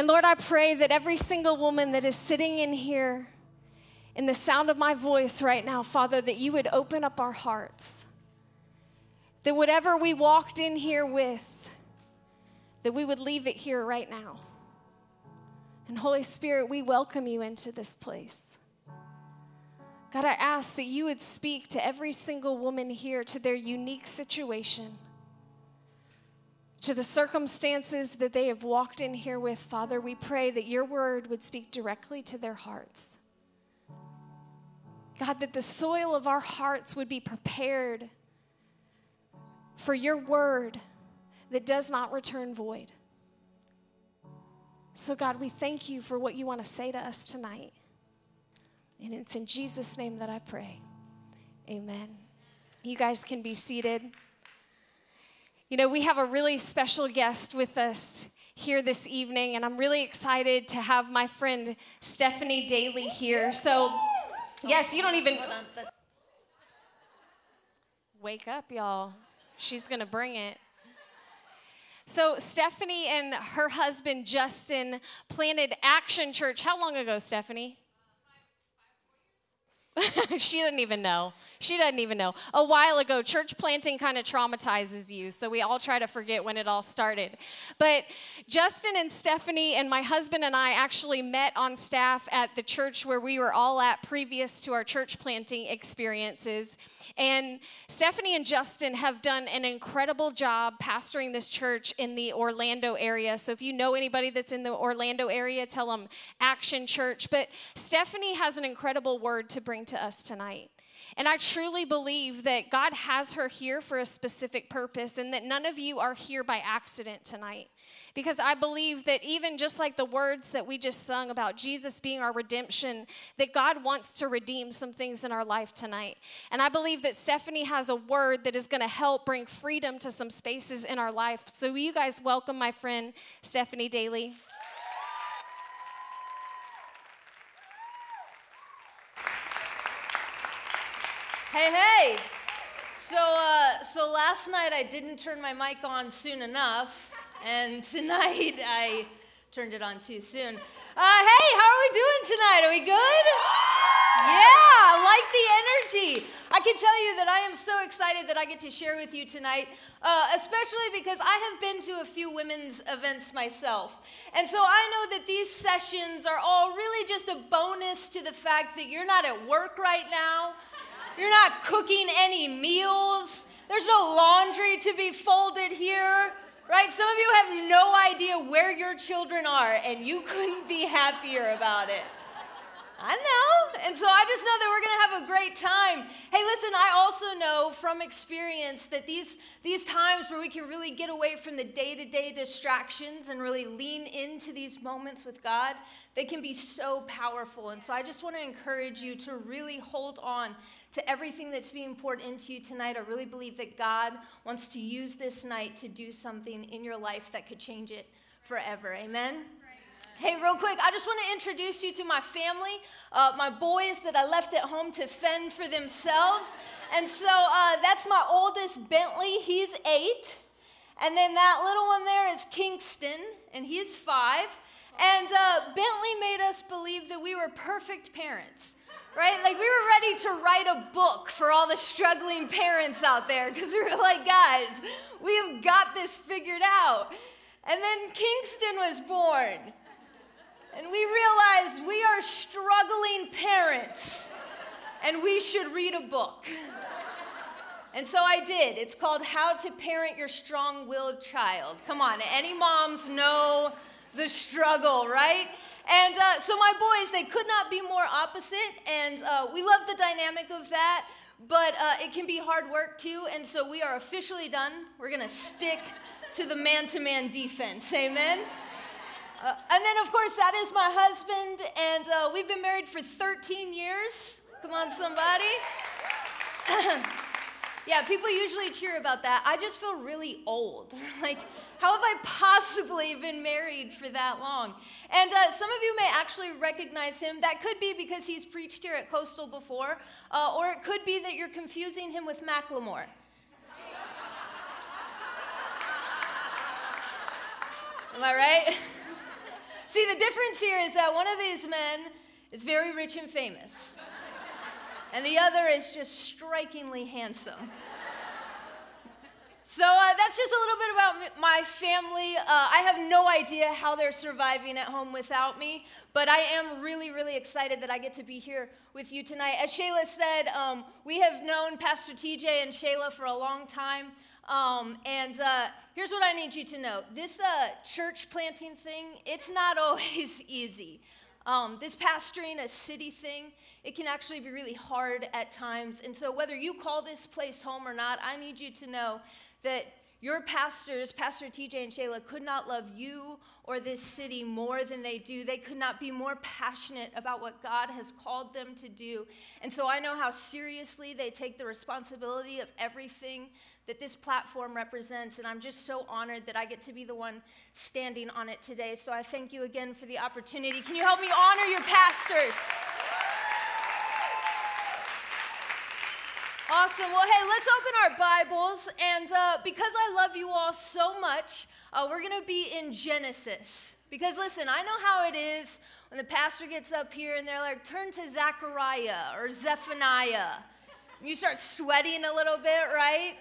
And Lord, I pray that every single woman that is sitting in here, in the sound of my voice right now, Father, that you would open up our hearts. That whatever we walked in here with, that we would leave it here right now. And Holy Spirit, we welcome you into this place. God, I ask that you would speak to every single woman here, to their unique situation, to the circumstances that they have walked in here with. Father, we pray that your word would speak directly to their hearts. God, that the soil of our hearts would be prepared for your word that does not return void. So, God, we thank you for what you want to say to us tonight. And it's in Jesus' name that I pray. Amen. You guys can be seated. You know, we have a really special guest with us here this evening, and I'm really excited to have my friend Stephanie Daly here. So, Yes, you don't even. Wake up, y'all. She's going to bring it. So, Stephanie and her husband Justin planted Action Church. How long ago, Stephanie? she doesn't even know. She doesn't even know. A while ago, church planting kind of traumatizes you, so we all try to forget when it all started. But Justin and Stephanie and my husband and I actually met on staff at the church where we were all at previous to our church planting experiences. And Stephanie and Justin have done an incredible job pastoring this church in the Orlando area. So if you know anybody that's in the Orlando area, tell them Action Church. But Stephanie has an incredible word to bring to us tonight. And I truly believe that God has her here for a specific purpose and that none of you are here by accident tonight. Because I believe that even just like the words that we just sung about Jesus being our redemption, that God wants to redeem some things in our life tonight. And I believe that Stephanie has a word that is going to help bring freedom to some spaces in our life. So, you guys welcome my friend Stephanie Daly? Hey, hey! So, uh, so last night I didn't turn my mic on soon enough, and tonight I turned it on too soon. Uh, hey, how are we doing tonight? Are we good? Yeah, I like the energy. I can tell you that I am so excited that I get to share with you tonight, uh, especially because I have been to a few women's events myself. And so I know that these sessions are all really just a bonus to the fact that you're not at work right now you're not cooking any meals. There's no laundry to be folded here, right? Some of you have no idea where your children are, and you couldn't be happier about it. I know. And so I just know that we're going to have a great time. Hey, listen, I also know from experience that these, these times where we can really get away from the day to day distractions and really lean into these moments with God, they can be so powerful. And so I just want to encourage you to really hold on to everything that's being poured into you tonight. I really believe that God wants to use this night to do something in your life that could change it forever. Amen? Hey, real quick, I just want to introduce you to my family, uh, my boys that I left at home to fend for themselves. And so uh, that's my oldest, Bentley. He's eight. And then that little one there is Kingston, and he's five. And uh, Bentley made us believe that we were perfect parents right? Like we were ready to write a book for all the struggling parents out there because we were like, guys, we have got this figured out. And then Kingston was born. And we realized we are struggling parents and we should read a book. And so I did. It's called How to Parent Your Strong Willed Child. Come on, any moms know the struggle, right? And uh, so my boys, they could not be more opposite, and uh, we love the dynamic of that, but uh, it can be hard work too, and so we are officially done. We're gonna stick to the man to man defense, amen? Uh, and then, of course, that is my husband, and uh, we've been married for 13 years. Come on, somebody. yeah, people usually cheer about that. I just feel really old. like, how have I possibly been married for that long? And uh, some of you may actually recognize him. That could be because he's preached here at Coastal before, uh, or it could be that you're confusing him with Macklemore. Am I right? See, the difference here is that one of these men is very rich and famous, and the other is just strikingly handsome. So uh, that's just a little bit about my family. Uh, I have no idea how they're surviving at home without me, but I am really, really excited that I get to be here with you tonight. As Shayla said, um, we have known Pastor TJ and Shayla for a long time. Um, and uh, here's what I need you to know this uh, church planting thing, it's not always easy. Um, this pastoring a city thing, it can actually be really hard at times. And so, whether you call this place home or not, I need you to know that your pastors, Pastor TJ and Shayla, could not love you or this city more than they do. They could not be more passionate about what God has called them to do. And so I know how seriously they take the responsibility of everything that this platform represents. And I'm just so honored that I get to be the one standing on it today. So I thank you again for the opportunity. Can you help me honor your pastors? Awesome. Well, hey, let's open our Bibles. And uh, because I love you all so much, uh, we're going to be in Genesis. Because listen, I know how it is when the pastor gets up here and they're like, turn to Zechariah or Zephaniah. You start sweating a little bit, right?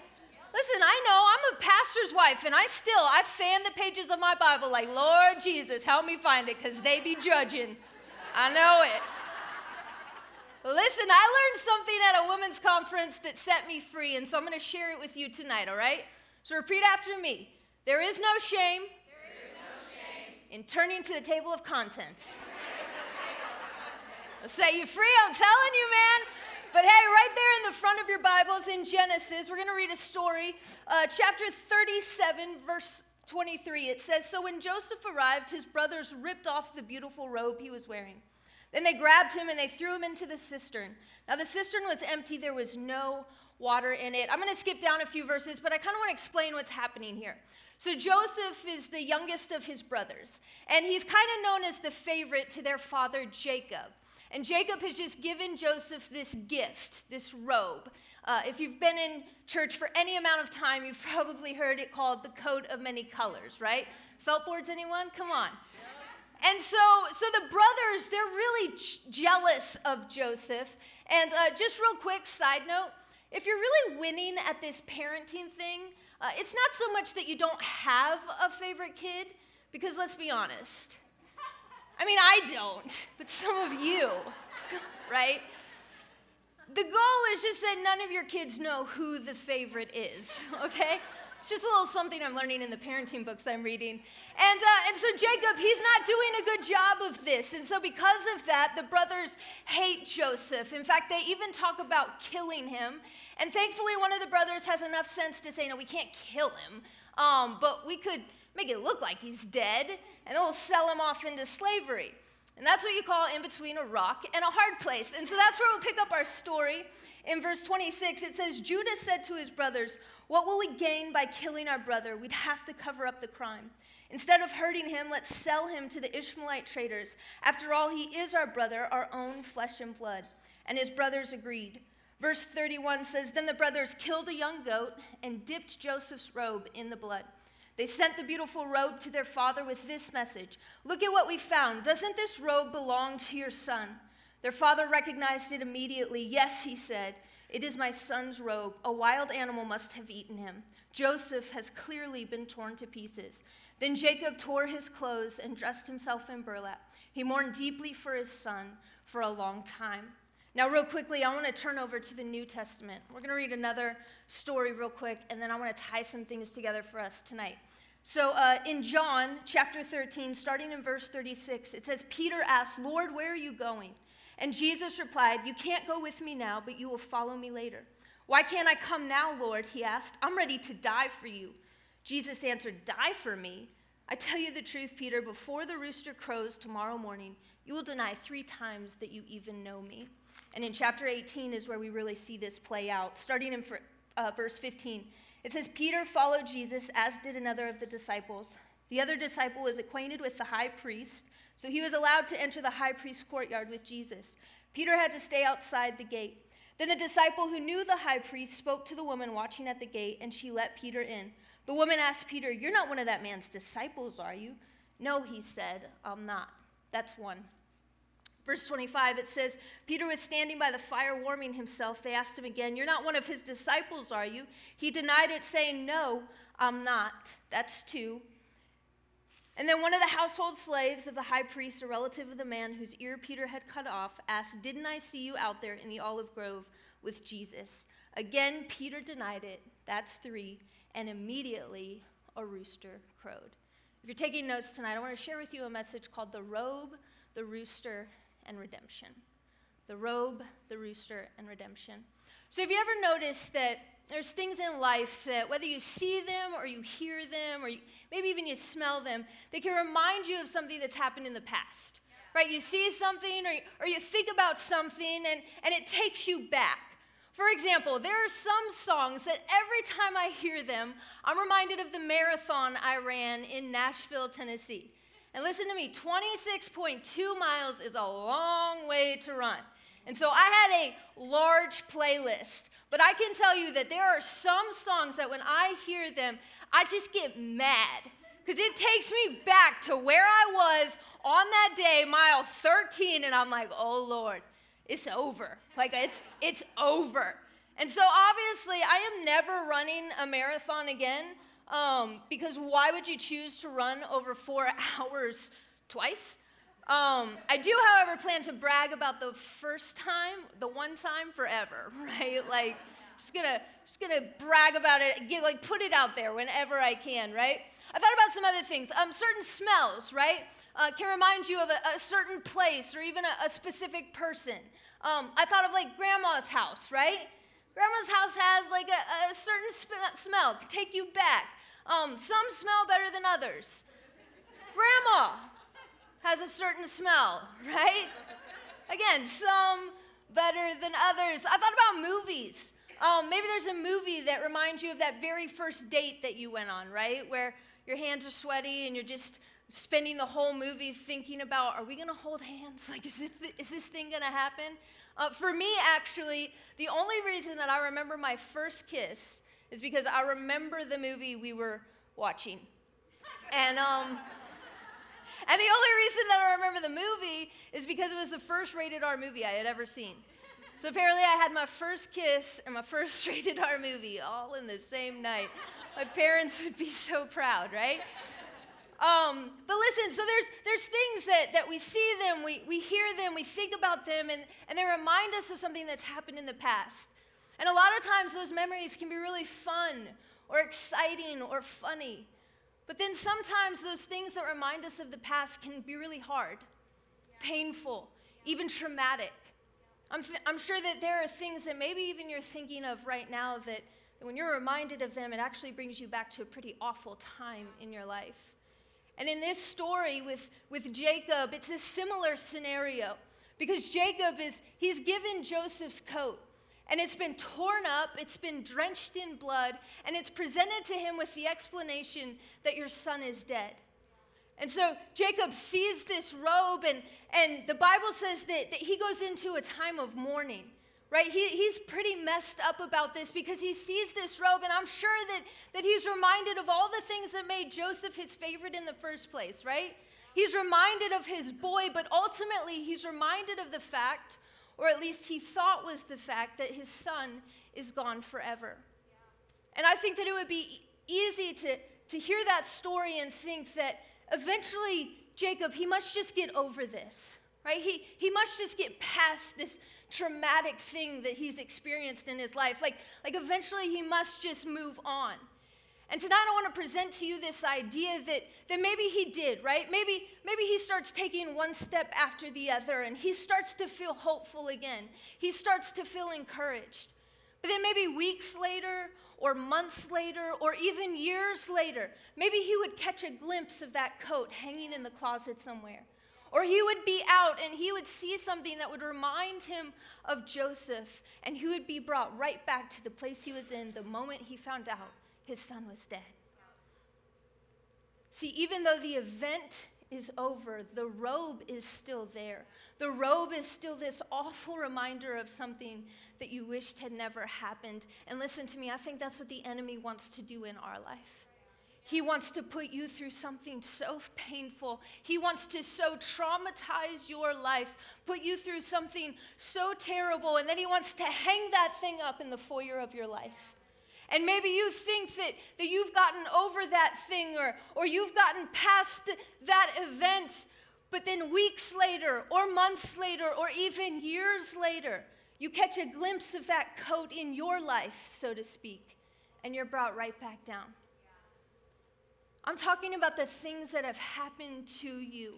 Listen, I know I'm a pastor's wife, and I still I fan the pages of my Bible like, Lord Jesus, help me find it, because they be judging. I know it. Listen, I learned something at a women's conference that set me free, and so I'm going to share it with you tonight, all right? So repeat after me. There is no shame, is no shame. in turning to the table of contents. I'll set you free, I'm telling you, man. But hey, right there in the front of your Bibles in Genesis, we're going to read a story, uh, chapter 37, verse 23. It says So when Joseph arrived, his brothers ripped off the beautiful robe he was wearing. Then they grabbed him and they threw him into the cistern. Now, the cistern was empty, there was no water in it. I'm going to skip down a few verses, but I kind of want to explain what's happening here. So, Joseph is the youngest of his brothers, and he's kind of known as the favorite to their father Jacob. And Jacob has just given Joseph this gift, this robe. Uh, if you've been in church for any amount of time, you've probably heard it called the coat of many colors, right? Felt boards, anyone? Come on. And so, so the brothers, they're really jealous of Joseph. And uh, just real quick side note if you're really winning at this parenting thing, uh, it's not so much that you don't have a favorite kid, because let's be honest. I mean, I don't, but some of you, right? The goal is just that none of your kids know who the favorite is, okay? It's just a little something I'm learning in the parenting books I'm reading. And, uh, and so Jacob, he's not doing a good job of this. And so because of that, the brothers hate Joseph. In fact, they even talk about killing him. And thankfully, one of the brothers has enough sense to say, no, we can't kill him, um, but we could make it look like he's dead, and we'll sell him off into slavery. And that's what you call in between a rock and a hard place. And so that's where we'll pick up our story. In verse 26, it says, Judah said to his brothers, What will we gain by killing our brother? We'd have to cover up the crime. Instead of hurting him, let's sell him to the Ishmaelite traders. After all, he is our brother, our own flesh and blood. And his brothers agreed. Verse 31 says Then the brothers killed a young goat and dipped Joseph's robe in the blood. They sent the beautiful robe to their father with this message Look at what we found. Doesn't this robe belong to your son? Their father recognized it immediately. Yes, he said, it is my son's robe. A wild animal must have eaten him. Joseph has clearly been torn to pieces. Then Jacob tore his clothes and dressed himself in burlap. He mourned deeply for his son for a long time. Now, real quickly, I want to turn over to the New Testament. We're going to read another story real quick, and then I want to tie some things together for us tonight. So, uh, in John chapter 13, starting in verse 36, it says, Peter asked, Lord, where are you going? And Jesus replied, You can't go with me now, but you will follow me later. Why can't I come now, Lord? He asked. I'm ready to die for you. Jesus answered, Die for me? I tell you the truth, Peter, before the rooster crows tomorrow morning, you will deny three times that you even know me. And in chapter 18 is where we really see this play out. Starting in uh, verse 15, it says, Peter followed Jesus, as did another of the disciples. The other disciple was acquainted with the high priest so he was allowed to enter the high priest's courtyard with Jesus. Peter had to stay outside the gate. Then the disciple who knew the high priest spoke to the woman watching at the gate, and she let Peter in. The woman asked Peter, You're not one of that man's disciples, are you? No, he said, I'm not. That's one. Verse 25, it says, Peter was standing by the fire warming himself. They asked him again, You're not one of his disciples, are you? He denied it, saying, No, I'm not. That's two. And then one of the household slaves of the high priest, a relative of the man whose ear Peter had cut off, asked, Didn't I see you out there in the olive grove with Jesus? Again, Peter denied it. That's three. And immediately a rooster crowed. If you're taking notes tonight, I want to share with you a message called The Robe, the Rooster, and Redemption. The Robe, the Rooster, and Redemption. So, have you ever noticed that there's things in life that whether you see them or you hear them or you, maybe even you smell them, they can remind you of something that's happened in the past. Right? You see something or, or you think about something and, and it takes you back. For example, there are some songs that every time I hear them, I'm reminded of the marathon I ran in Nashville, Tennessee. And listen to me 26.2 miles is a long way to run. And so I had a large playlist. But I can tell you that there are some songs that when I hear them, I just get mad because it takes me back to where I was on that day, mile 13, and I'm like, oh Lord, it's over. Like it's it's over. And so obviously, I am never running a marathon again um, because why would you choose to run over four hours twice? Um, I do, however, plan to brag about the first time, the one time forever, right? Like, just gonna, just gonna brag about it, give, like, put it out there whenever I can, right? I thought about some other things. Um, certain smells, right, uh, can remind you of a, a, certain place or even a, a specific person. Um, I thought of like grandma's house, right? Grandma's house has like a, a certain sp- smell, take you back. Um, some smell better than others. Grandma, has a certain smell, right? Again, some better than others. I thought about movies. Um, maybe there's a movie that reminds you of that very first date that you went on, right? Where your hands are sweaty and you're just spending the whole movie thinking about, are we going to hold hands? Like, is this, is this thing going to happen? Uh, for me, actually, the only reason that I remember my first kiss is because I remember the movie we were watching. And, um, and the only reason that I remember the movie is because it was the first rated R movie I had ever seen. So apparently, I had my first kiss and my first rated R movie all in the same night. My parents would be so proud, right? Um, but listen, so there's, there's things that, that we see them, we, we hear them, we think about them, and, and they remind us of something that's happened in the past. And a lot of times, those memories can be really fun or exciting or funny. But then sometimes those things that remind us of the past can be really hard, painful, even traumatic. I'm, th- I'm sure that there are things that maybe even you're thinking of right now that, when you're reminded of them, it actually brings you back to a pretty awful time in your life. And in this story with, with Jacob, it's a similar scenario because Jacob is, he's given Joseph's coat and it's been torn up, it's been drenched in blood, and it's presented to him with the explanation that your son is dead. And so Jacob sees this robe, and, and the Bible says that, that he goes into a time of mourning, right? He, he's pretty messed up about this because he sees this robe, and I'm sure that, that he's reminded of all the things that made Joseph his favorite in the first place, right? He's reminded of his boy, but ultimately he's reminded of the fact or at least he thought was the fact that his son is gone forever. And I think that it would be easy to, to hear that story and think that eventually Jacob, he must just get over this, right? He, he must just get past this traumatic thing that he's experienced in his life. Like, like eventually he must just move on. And tonight I want to present to you this idea that, that maybe he did, right? Maybe, maybe he starts taking one step after the other and he starts to feel hopeful again. He starts to feel encouraged. But then maybe weeks later, or months later, or even years later, maybe he would catch a glimpse of that coat hanging in the closet somewhere. Or he would be out and he would see something that would remind him of Joseph, and he would be brought right back to the place he was in the moment he found out his son was dead. See, even though the event is over, the robe is still there. The robe is still this awful reminder of something that you wished had never happened. And listen to me, I think that's what the enemy wants to do in our life. He wants to put you through something so painful. He wants to so traumatize your life, put you through something so terrible, and then He wants to hang that thing up in the foyer of your life. And maybe you think that, that you've gotten over that thing or, or you've gotten past that event, but then weeks later, or months later, or even years later, you catch a glimpse of that coat in your life, so to speak, and you're brought right back down. I'm talking about the things that have happened to you.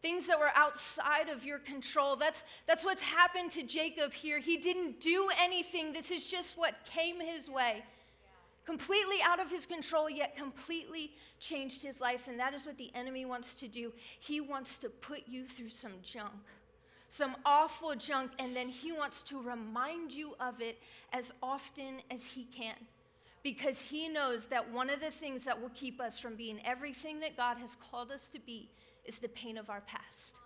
Things that were outside of your control. That's, that's what's happened to Jacob here. He didn't do anything. This is just what came his way. Completely out of his control, yet completely changed his life. And that is what the enemy wants to do. He wants to put you through some junk, some awful junk, and then he wants to remind you of it as often as he can because he knows that one of the things that will keep us from being everything that God has called us to be is the pain of our past.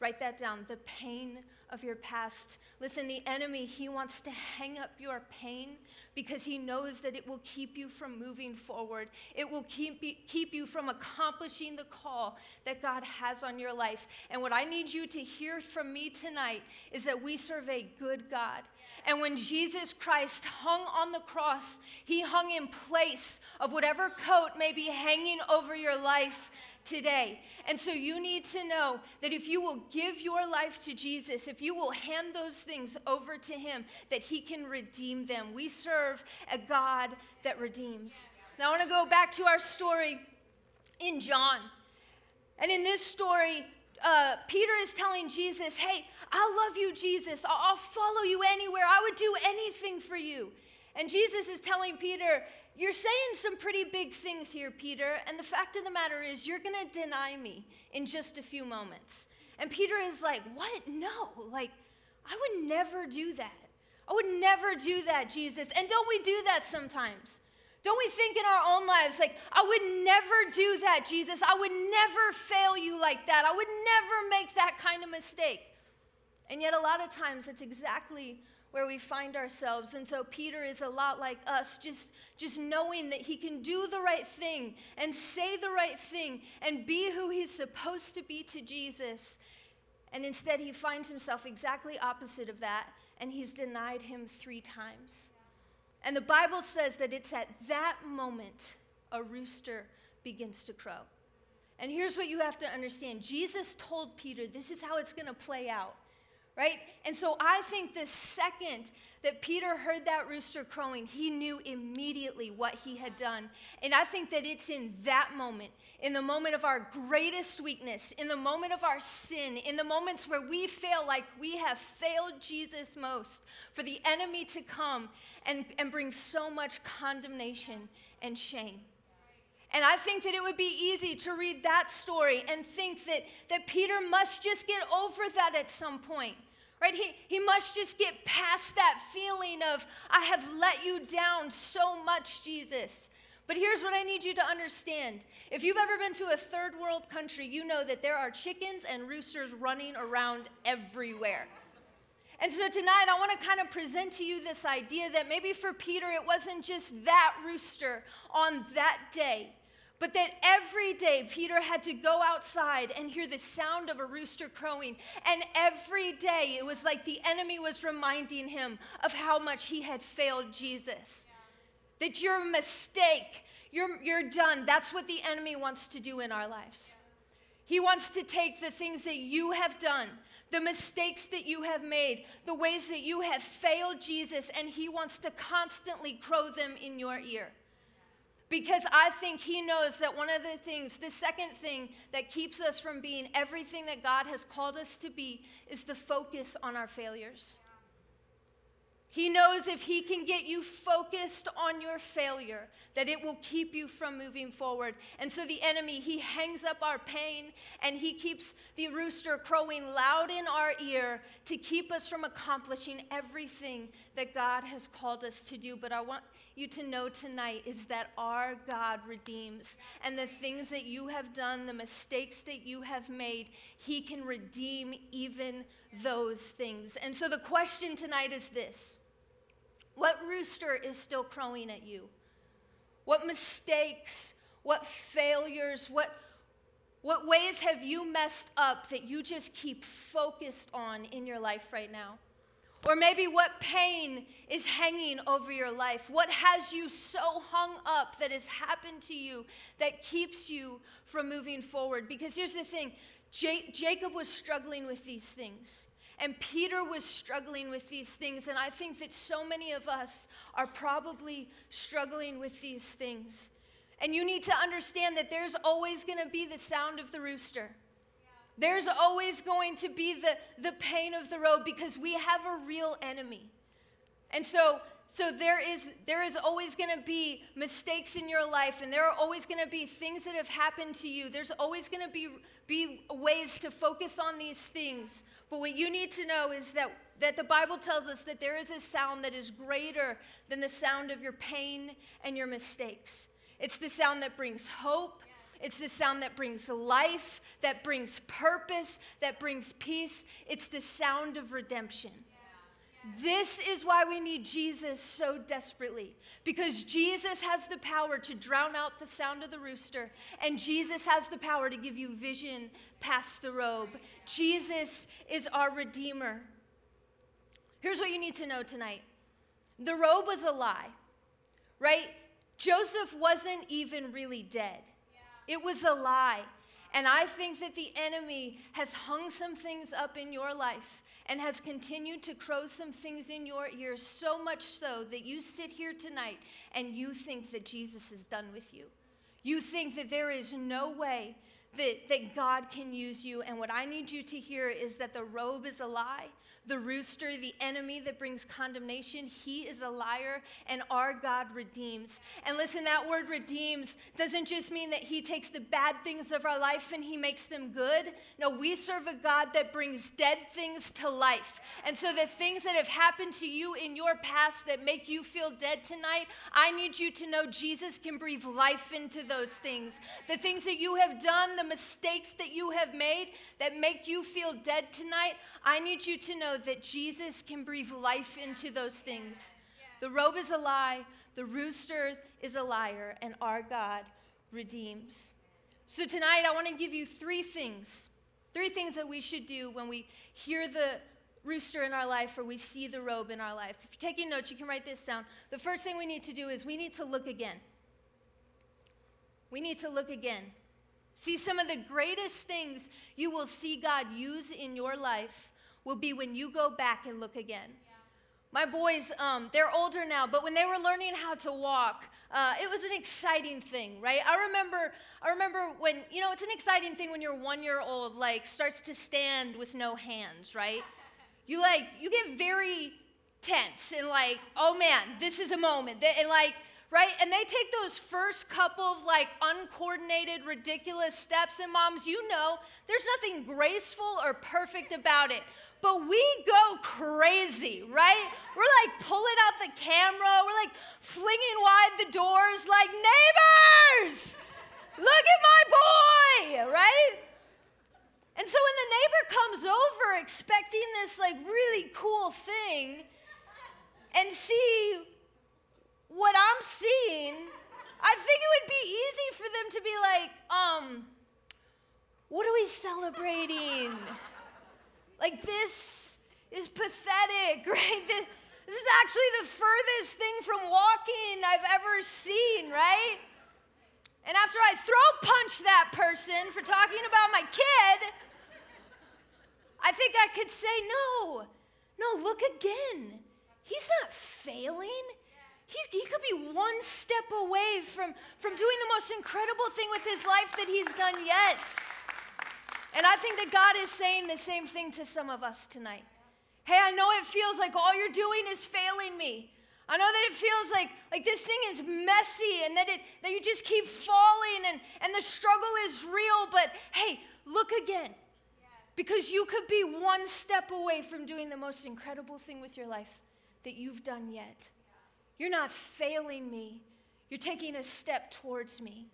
Write that down the pain of your past. Listen, the enemy, he wants to hang up your pain because he knows that it will keep you from moving forward. It will keep, keep you from accomplishing the call that God has on your life. And what I need you to hear from me tonight is that we serve a good God. And when Jesus Christ hung on the cross, he hung in place of whatever coat may be hanging over your life today. And so you need to know that if you will give your life to Jesus, if you will hand those things over to Him, that He can redeem them. We serve a God that redeems. Now I want to go back to our story in John. And in this story, uh, Peter is telling Jesus, Hey, I love you, Jesus. I'll, I'll follow you anywhere. I would do anything for you. And Jesus is telling Peter, You're saying some pretty big things here, Peter. And the fact of the matter is, you're going to deny me in just a few moments. And Peter is like, What? No. Like, I would never do that. I would never do that, Jesus. And don't we do that sometimes? Don't we think in our own lives, like, I would never do that, Jesus. I would never fail you like that. I would never make that kind of mistake. And yet, a lot of times, it's exactly where we find ourselves. And so Peter is a lot like us, just, just knowing that he can do the right thing and say the right thing and be who he's supposed to be to Jesus. And instead, he finds himself exactly opposite of that, and he's denied him three times. And the Bible says that it's at that moment a rooster begins to crow. And here's what you have to understand Jesus told Peter, this is how it's going to play out right? And so I think the second that Peter heard that rooster crowing, he knew immediately what he had done. And I think that it's in that moment, in the moment of our greatest weakness, in the moment of our sin, in the moments where we fail like we have failed Jesus most, for the enemy to come and, and bring so much condemnation and shame. And I think that it would be easy to read that story and think that, that Peter must just get over that at some point. Right? He, he must just get past that feeling of, I have let you down so much, Jesus. But here's what I need you to understand. If you've ever been to a third world country, you know that there are chickens and roosters running around everywhere. And so tonight, I want to kind of present to you this idea that maybe for Peter, it wasn't just that rooster on that day, but that every day Peter had to go outside and hear the sound of a rooster crowing. And every day it was like the enemy was reminding him of how much he had failed Jesus. That you're a mistake, you're, you're done. That's what the enemy wants to do in our lives. He wants to take the things that you have done, the mistakes that you have made, the ways that you have failed Jesus, and he wants to constantly crow them in your ear. Because I think he knows that one of the things, the second thing that keeps us from being everything that God has called us to be, is the focus on our failures. He knows if he can get you focused on your failure, that it will keep you from moving forward. And so the enemy, he hangs up our pain and he keeps the rooster crowing loud in our ear to keep us from accomplishing everything that God has called us to do. But I want you to know tonight is that our God redeems. And the things that you have done, the mistakes that you have made, he can redeem even those things. And so the question tonight is this what rooster is still crowing at you? What mistakes, what failures, what, what ways have you messed up that you just keep focused on in your life right now? Or maybe what pain is hanging over your life? What has you so hung up that has happened to you that keeps you from moving forward? Because here's the thing J- Jacob was struggling with these things. And Peter was struggling with these things. And I think that so many of us are probably struggling with these things. And you need to understand that there's always going to be the sound of the rooster. There's always going to be the, the pain of the road because we have a real enemy. And so, so there is there is always going to be mistakes in your life and there are always going to be things that have happened to you. There's always going to be be ways to focus on these things. But what you need to know is that that the Bible tells us that there is a sound that is greater than the sound of your pain and your mistakes. It's the sound that brings hope. It's the sound that brings life, that brings purpose, that brings peace. It's the sound of redemption. This is why we need Jesus so desperately. Because Jesus has the power to drown out the sound of the rooster, and Jesus has the power to give you vision past the robe. Jesus is our Redeemer. Here's what you need to know tonight the robe was a lie, right? Joseph wasn't even really dead, it was a lie. And I think that the enemy has hung some things up in your life and has continued to crow some things in your ears, so much so that you sit here tonight and you think that Jesus is done with you. You think that there is no way that, that God can use you. And what I need you to hear is that the robe is a lie the rooster, the enemy that brings condemnation, he is a liar, and our God redeems. And listen, that word redeems doesn't just mean that he takes the bad things of our life and he makes them good. No, we serve a God that brings dead things to life. And so the things that have happened to you in your past that make you feel dead tonight, I need you to know Jesus can breathe life into those things. The things that you have done, the mistakes that you have made that make you feel dead tonight, I need you to know know that Jesus can breathe life into those things. The robe is a lie, the rooster is a liar, and our God redeems. So tonight, I want to give you three things. Three things that we should do when we hear the rooster in our life or we see the robe in our life. If you're taking notes, you can write this down. The first thing we need to do is we need to look again. We need to look again. See, some of the greatest things you will see God use in your life will be when you go back and look again. My boys, um, they're older now, but when they were learning how to walk, uh, it was an exciting thing, right? I remember, I remember when you know it's an exciting thing when your one-year-old like starts to stand with no hands, right? You like you get very tense and like, oh man, this is a moment, and like right? And they take those first couple of like uncoordinated, ridiculous steps. And moms, you know, there's nothing graceful or perfect about it but we go crazy, right? We're like pulling out the camera, we're like flinging wide the doors, like, neighbors, look at my boy, right? And so when the neighbor comes over expecting this like really cool thing and see what I'm seeing, I think it would be easy for them to be like, um, what are we celebrating? Like, this is pathetic, right? This, this is actually the furthest thing from walking I've ever seen, right? And after I throw punch that person for talking about my kid, I think I could say, no, no, look again. He's not failing. He, he could be one step away from, from doing the most incredible thing with his life that he's done yet. And I think that God is saying the same thing to some of us tonight. Hey, I know it feels like all you're doing is failing me. I know that it feels like, like this thing is messy and that, it, that you just keep falling and, and the struggle is real, but hey, look again. Because you could be one step away from doing the most incredible thing with your life that you've done yet. You're not failing me, you're taking a step towards me.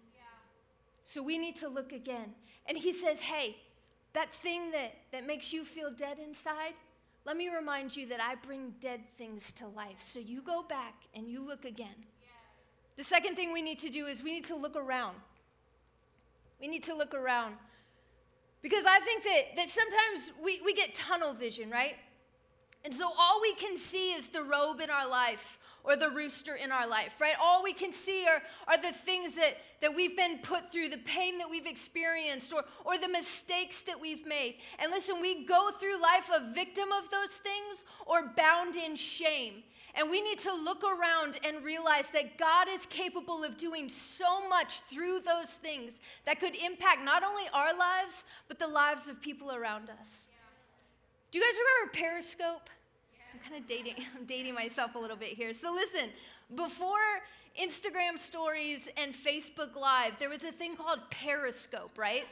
So we need to look again. And he says, hey, that thing that, that makes you feel dead inside, let me remind you that I bring dead things to life. So you go back and you look again. The second thing we need to do is we need to look around. We need to look around. Because I think that, that sometimes we, we get tunnel vision, right? And so all we can see is the robe in our life or the rooster in our life, right? All we can see are, are the things that, that we've been put through, the pain that we've experienced, or, or the mistakes that we've made. And listen, we go through life a victim of those things or bound in shame. And we need to look around and realize that God is capable of doing so much through those things that could impact not only our lives, but the lives of people around us. Do you guys remember Periscope? I'm kind of dating, I'm dating myself a little bit here. So listen, before Instagram stories and Facebook Live, there was a thing called Periscope, right?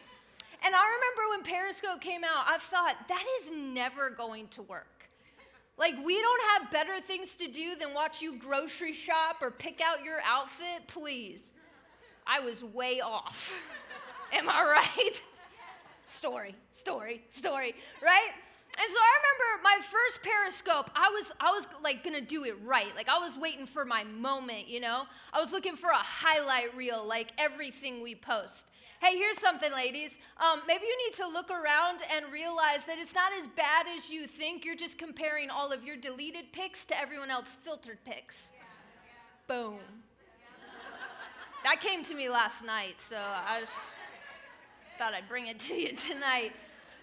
And I remember when Periscope came out, I thought, that is never going to work. Like, we don't have better things to do than watch you grocery shop or pick out your outfit, please. I was way off. Am I right? Story, story, story, right? And so I remember my first Periscope, I was, I was like gonna do it right. Like I was waiting for my moment, you know? I was looking for a highlight reel, like everything we post. Hey, here's something, ladies. Um, maybe you need to look around and realize that it's not as bad as you think. You're just comparing all of your deleted pics to everyone else's filtered pics. Yeah, yeah. Boom. that came to me last night, so I just thought I'd bring it to you tonight.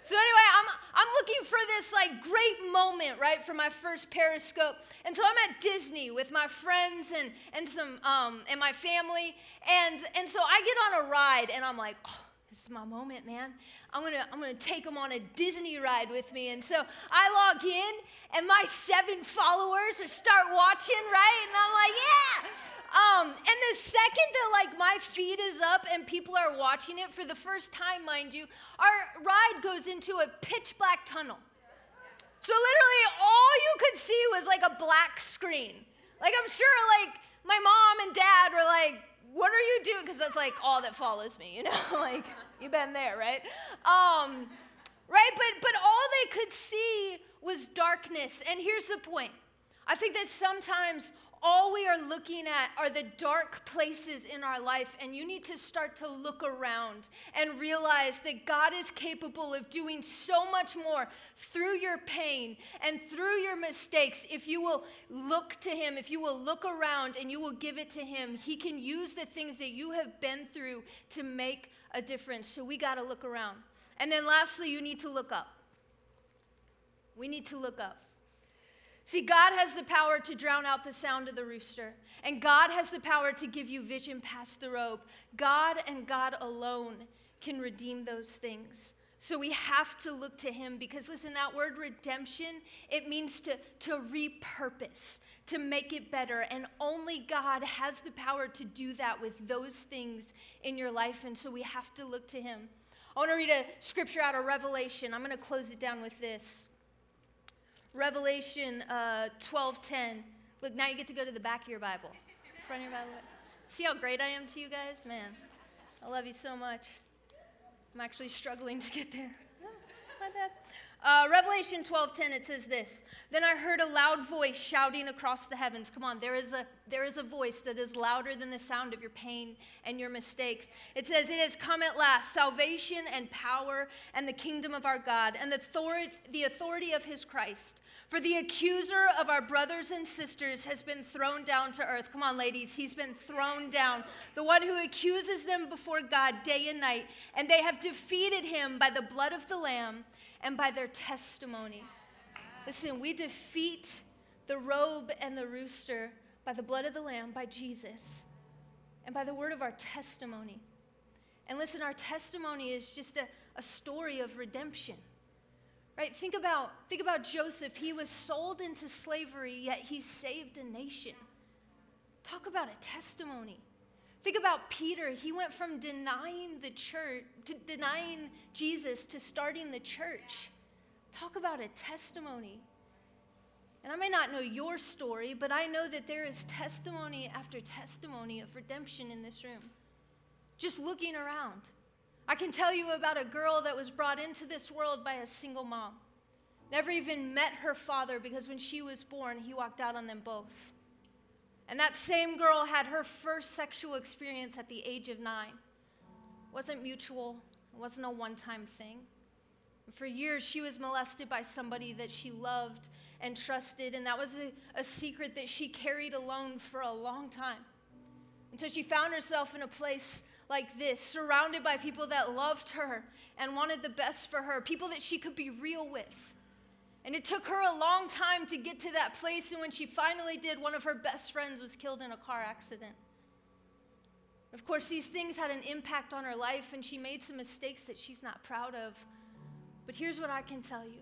So anyway, I'm, I'm looking for this like great moment, right, for my first Periscope. And so I'm at Disney with my friends and, and some um, and my family. And, and so I get on a ride and I'm like, oh, this is my moment, man. I'm gonna, I'm gonna take them on a Disney ride with me. And so I log in and my seven followers start watching, right? And I'm like, yeah. Um, and the second that like my feed is up and people are watching it for the first time, mind you, our ride goes into a pitch black tunnel. So literally all you could see was like a black screen. Like I'm sure like my mom and dad were like, what are you doing? Because that's like all that follows me, you know? like you've been there, right? Um, right? But but all they could see was darkness. And here's the point. I think that sometimes all we are looking at are the dark places in our life, and you need to start to look around and realize that God is capable of doing so much more through your pain and through your mistakes. If you will look to Him, if you will look around and you will give it to Him, He can use the things that you have been through to make a difference. So we got to look around. And then lastly, you need to look up. We need to look up. See, God has the power to drown out the sound of the rooster, and God has the power to give you vision past the robe. God and God alone can redeem those things. So we have to look to him because listen, that word redemption, it means to, to repurpose, to make it better. And only God has the power to do that with those things in your life. And so we have to look to him. I want to read a scripture out of Revelation. I'm going to close it down with this. Revelation uh, 12:10. Look, now you get to go to the back of your Bible. Front of your Bible. See how great I am to you guys? Man, I love you so much. I'm actually struggling to get there. My bad. Uh, Revelation 12:10 it says this. Then I heard a loud voice shouting across the heavens. Come on, there is a there is a voice that is louder than the sound of your pain and your mistakes. It says, "It has come at last, salvation and power and the kingdom of our God and the authority the authority of his Christ." For the accuser of our brothers and sisters has been thrown down to earth. Come on, ladies, he's been thrown down. The one who accuses them before God day and night. And they have defeated him by the blood of the Lamb and by their testimony. Listen, we defeat the robe and the rooster by the blood of the Lamb, by Jesus, and by the word of our testimony. And listen, our testimony is just a, a story of redemption. Right? Think about, think about Joseph. He was sold into slavery, yet he saved a nation. Talk about a testimony. Think about Peter. He went from denying the church, to denying Jesus, to starting the church. Talk about a testimony. And I may not know your story, but I know that there is testimony after testimony of redemption in this room. Just looking around. I can tell you about a girl that was brought into this world by a single mom. Never even met her father because when she was born, he walked out on them both. And that same girl had her first sexual experience at the age of nine. It wasn't mutual, it wasn't a one time thing. For years, she was molested by somebody that she loved and trusted, and that was a, a, secret that she carried alone for a long time. Until she found herself in a place like this, surrounded by people that loved her and wanted the best for her, people that she could be real with. And it took her a long time to get to that place, and when she finally did, one of her best friends was killed in a car accident. Of course, these things had an impact on her life, and she made some mistakes that she's not proud of. But here's what I can tell you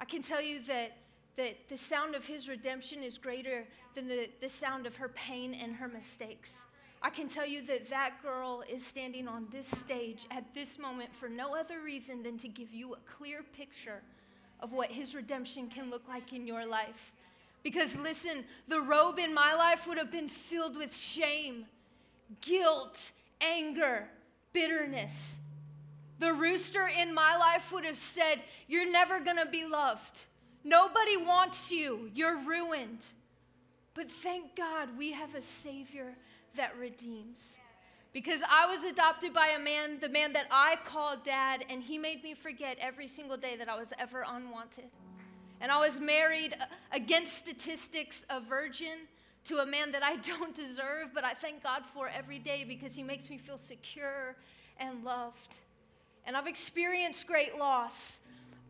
I can tell you that, that the sound of his redemption is greater than the, the sound of her pain and her mistakes. I can tell you that that girl is standing on this stage at this moment for no other reason than to give you a clear picture of what his redemption can look like in your life. Because listen, the robe in my life would have been filled with shame, guilt, anger, bitterness. The rooster in my life would have said, You're never gonna be loved. Nobody wants you. You're ruined. But thank God we have a Savior that redeems. Because I was adopted by a man, the man that I called dad, and he made me forget every single day that I was ever unwanted. And I was married uh, against statistics, a virgin, to a man that I don't deserve, but I thank God for every day because he makes me feel secure and loved. And I've experienced great loss,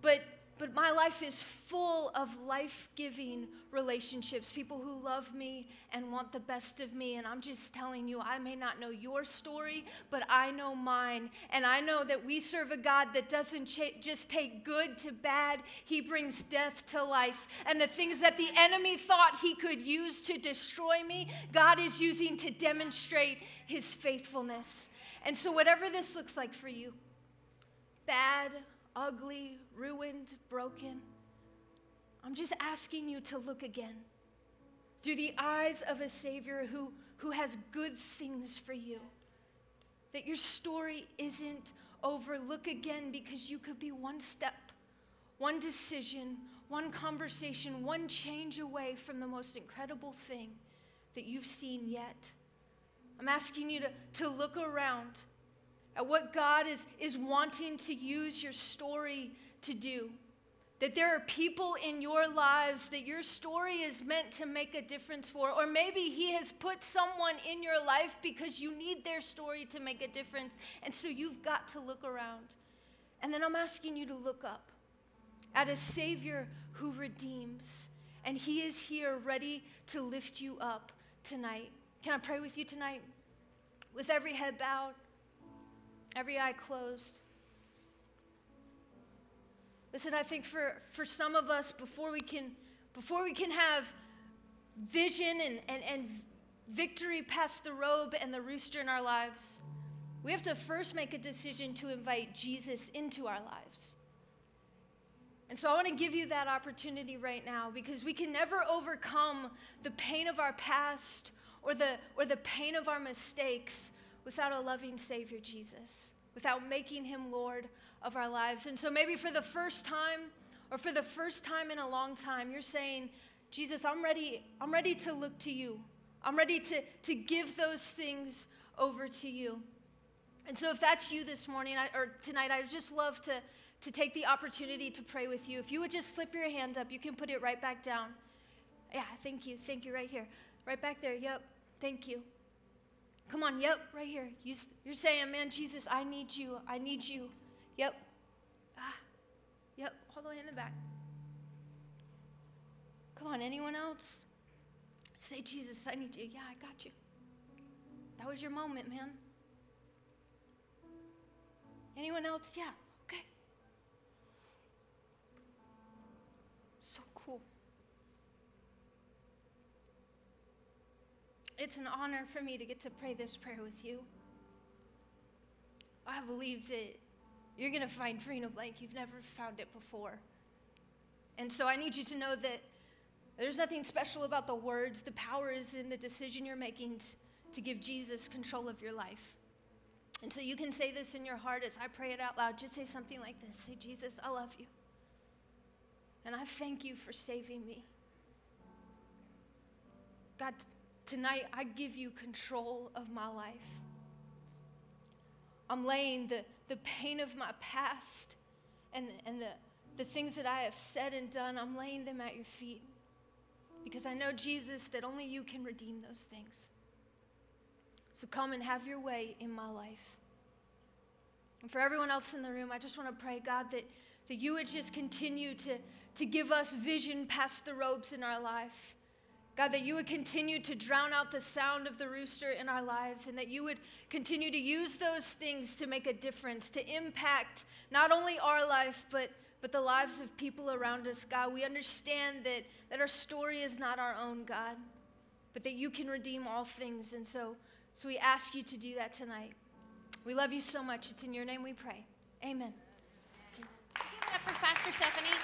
but, but my life is full of life giving relationships, people who love me and want the best of me. And I'm just telling you, I may not know your story, but I know mine. And I know that we serve a God that doesn't just take good to bad, He brings death to life. And the things that the enemy thought He could use to destroy me, God is using to demonstrate His faithfulness. And so, whatever this looks like for you, bad, ugly, ruined, broken. I'm just asking you to look again through the eyes of a Savior who, who has good things for you. That your story isn't over. Look again because you could be one step, one decision, one conversation, one change away from the most incredible thing that you've seen yet. I'm asking you to, to look around at what God is, is wanting to use your story to do. That there are people in your lives that your story is meant to make a difference for. Or maybe He has put someone in your life because you need their story to make a difference. And so you've got to look around. And then I'm asking you to look up at a Savior who redeems. And He is here ready to lift you up tonight. Can I pray with you tonight? With every head bowed every eye closed. Listen, I think for, for some of us, before we can, before we can have vision and, and, and victory past the robe and the rooster in our lives, we have to first make a decision to invite Jesus into our lives. And so I want to give you that opportunity right now because we can never overcome the pain of our past or the, or the pain of our mistakes without a loving Savior, Jesus, without making him Lord of our lives. And so maybe for the first time, or for the first time in a long time, you're saying, Jesus, I'm ready, I'm ready to look to you. I'm ready to, to give those things over to you. And so if that's you this morning I, or tonight, I would just love to, to take the opportunity to pray with you. If you would just slip your hand up, you can put it right back down. Yeah, thank you. Thank you right here. Right back there. Yep. Thank you. Come on, yep, right here. You, you're saying, man, Jesus, I need you. I need you. Yep. Ah, yep, all the way in the back. Come on, anyone else? Say, Jesus, I need you. Yeah, I got you. That was your moment, man. Anyone else? Yeah, okay. So cool. It's an honor for me to get to pray this prayer with you. I believe that you're going to find freedom like you've never found it before. And so I need you to know that there's nothing special about the words. The power is in the decision you're making to give Jesus control of your life. And so you can say this in your heart as I pray it out loud. Just say something like this Say, Jesus, I love you. And I thank you for saving me. God, tonight I give you control of my life. I'm laying the, the pain of my past and, and the, the things that I have said and done, I'm laying them at your feet. Because I know, Jesus, that only you can redeem those things. So come and have your way in my life. And for everyone else in the room, I just want to pray, God, that, that you would just continue to, to give us vision past the robes in our life. God, that you would continue to drown out the sound of the rooster in our lives, and that you would continue to use those things to make a difference, to impact not only our life, but, but the lives of people around us. God, we understand that, that our story is not our own, God, but that you can redeem all things. And so, so we ask you to do that tonight. We love you so much. It's in your name we pray. Amen. Give it up for Pastor Stephanie.